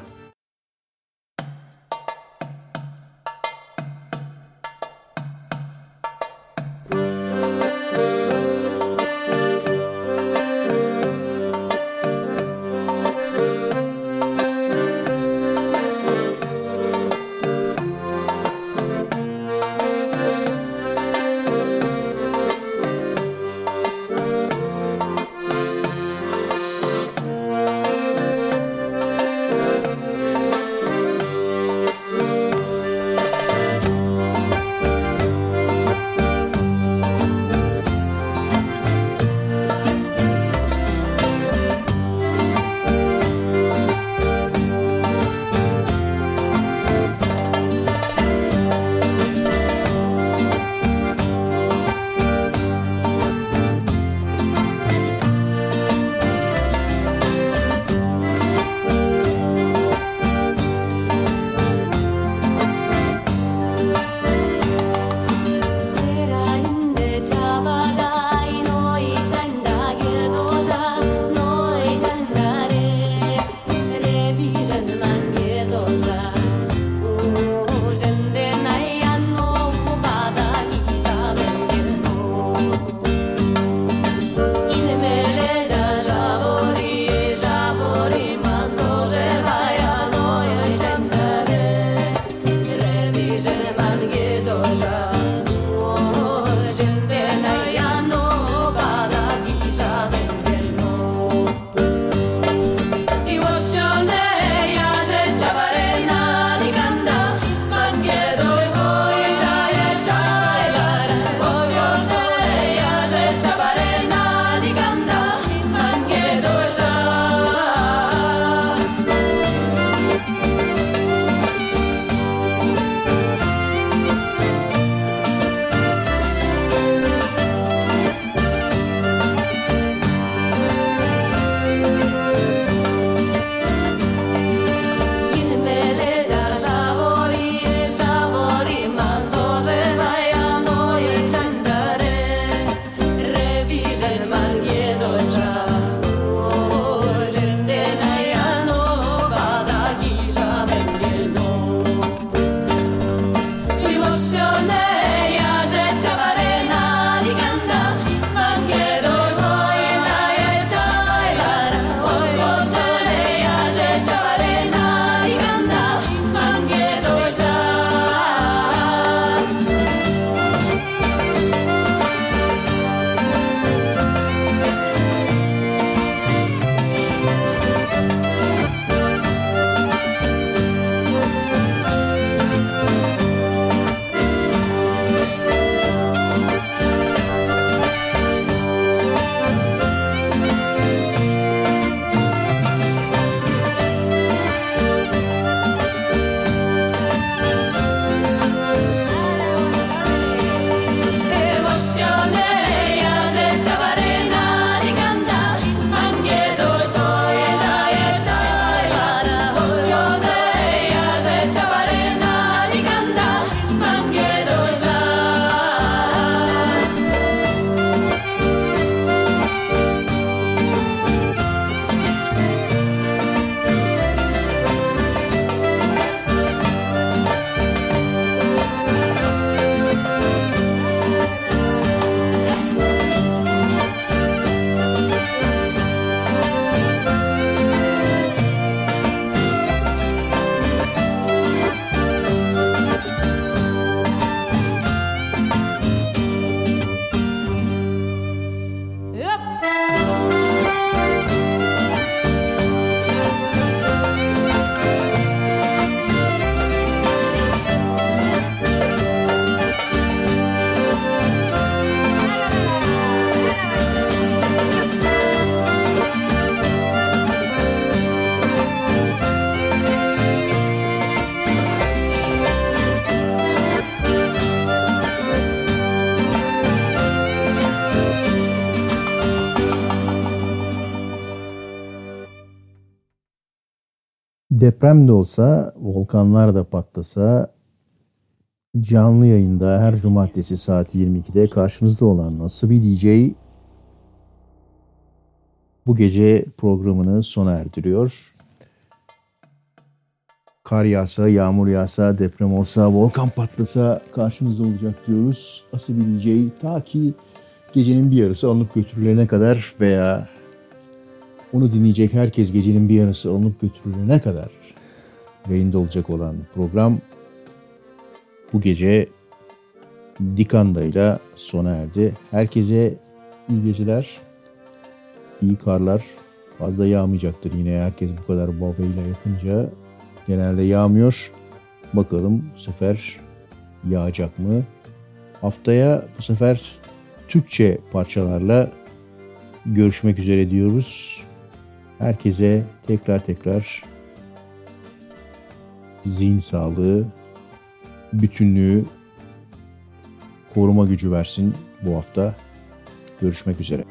Deprem de olsa, volkanlar da patlasa canlı yayında her cumartesi saat 22'de karşınızda olan Nasibi DJ bu gece programını sona erdiriyor. Kar yağsa, yağmur yağsa, deprem olsa, volkan patlasa karşınızda olacak diyoruz. Nasibi DJ ta ki gecenin bir yarısı alınıp götürülene kadar veya onu dinleyecek herkes gecenin bir yarısı alınıp götürülene kadar yayında olacak olan program bu gece Dikanda ile sona erdi. Herkese iyi geceler, iyi karlar. Fazla yağmayacaktır yine herkes bu kadar babayla yapınca. Genelde yağmıyor. Bakalım bu sefer yağacak mı? Haftaya bu sefer Türkçe parçalarla görüşmek üzere diyoruz. Herkese tekrar tekrar zihin sağlığı, bütünlüğü, koruma gücü versin bu hafta. Görüşmek üzere.